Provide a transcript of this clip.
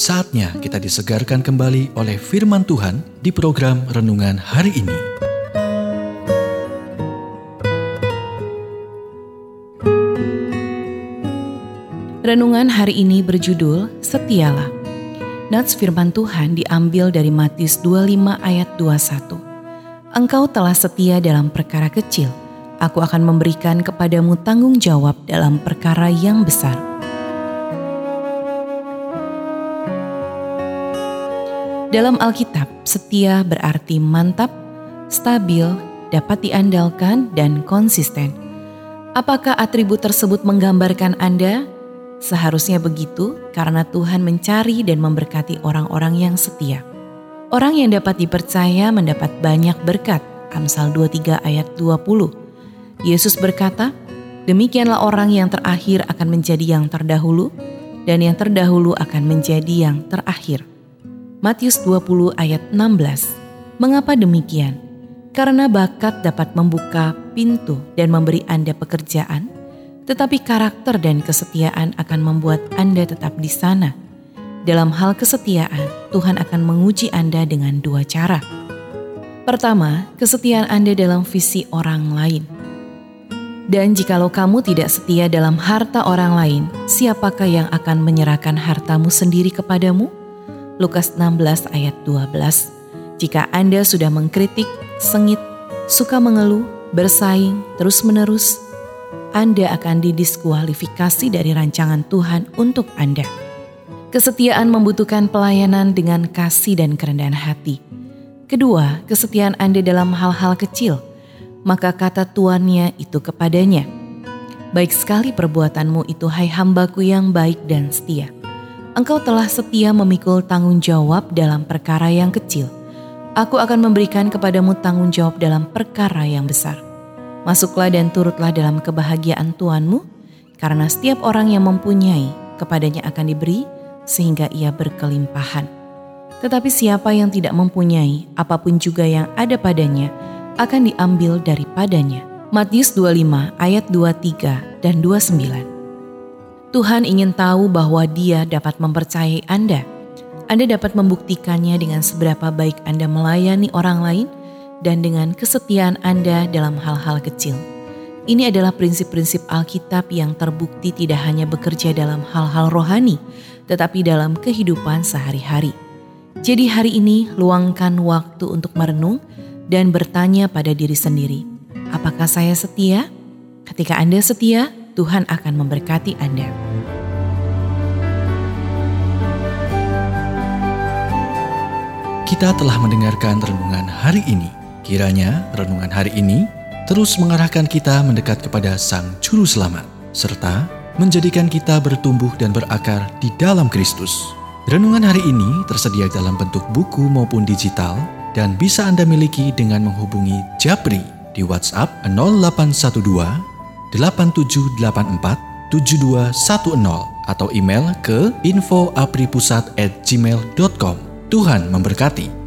Saatnya kita disegarkan kembali oleh firman Tuhan di program renungan hari ini. Renungan hari ini berjudul Setialah. Nats firman Tuhan diambil dari Matius 25 ayat 21. Engkau telah setia dalam perkara kecil, aku akan memberikan kepadamu tanggung jawab dalam perkara yang besar. Dalam Alkitab, setia berarti mantap, stabil, dapat diandalkan, dan konsisten. Apakah atribut tersebut menggambarkan Anda? Seharusnya begitu, karena Tuhan mencari dan memberkati orang-orang yang setia. Orang yang dapat dipercaya mendapat banyak berkat. Amsal 23 ayat 20. Yesus berkata, Demikianlah orang yang terakhir akan menjadi yang terdahulu, dan yang terdahulu akan menjadi yang terakhir. Matius 20 ayat 16. Mengapa demikian? Karena bakat dapat membuka pintu dan memberi Anda pekerjaan, tetapi karakter dan kesetiaan akan membuat Anda tetap di sana. Dalam hal kesetiaan, Tuhan akan menguji Anda dengan dua cara. Pertama, kesetiaan Anda dalam visi orang lain. Dan jikalau kamu tidak setia dalam harta orang lain, siapakah yang akan menyerahkan hartamu sendiri kepadamu? Lukas 16 ayat 12. Jika Anda sudah mengkritik, sengit, suka mengeluh, bersaing, terus-menerus, Anda akan didiskualifikasi dari rancangan Tuhan untuk Anda. Kesetiaan membutuhkan pelayanan dengan kasih dan kerendahan hati. Kedua, kesetiaan Anda dalam hal-hal kecil, maka kata tuannya itu kepadanya, Baik sekali perbuatanmu itu hai hambaku yang baik dan setia engkau telah setia memikul tanggung jawab dalam perkara yang kecil. Aku akan memberikan kepadamu tanggung jawab dalam perkara yang besar. Masuklah dan turutlah dalam kebahagiaan Tuanmu, karena setiap orang yang mempunyai, kepadanya akan diberi, sehingga ia berkelimpahan. Tetapi siapa yang tidak mempunyai, apa pun juga yang ada padanya, akan diambil daripadanya. Matius 25 ayat 23 dan 29 Tuhan ingin tahu bahwa Dia dapat mempercayai Anda. Anda dapat membuktikannya dengan seberapa baik Anda melayani orang lain dan dengan kesetiaan Anda dalam hal-hal kecil. Ini adalah prinsip-prinsip Alkitab yang terbukti tidak hanya bekerja dalam hal-hal rohani, tetapi dalam kehidupan sehari-hari. Jadi, hari ini luangkan waktu untuk merenung dan bertanya pada diri sendiri, "Apakah saya setia?" Ketika Anda setia, Tuhan akan memberkati Anda. Kita telah mendengarkan renungan hari ini. Kiranya renungan hari ini terus mengarahkan kita mendekat kepada Sang Juru Selamat, serta menjadikan kita bertumbuh dan berakar di dalam Kristus. Renungan hari ini tersedia dalam bentuk buku maupun digital dan bisa Anda miliki dengan menghubungi Japri di WhatsApp 0812 8784 7210 atau email ke infoapripusat@gmail.com. Tuhan memberkati.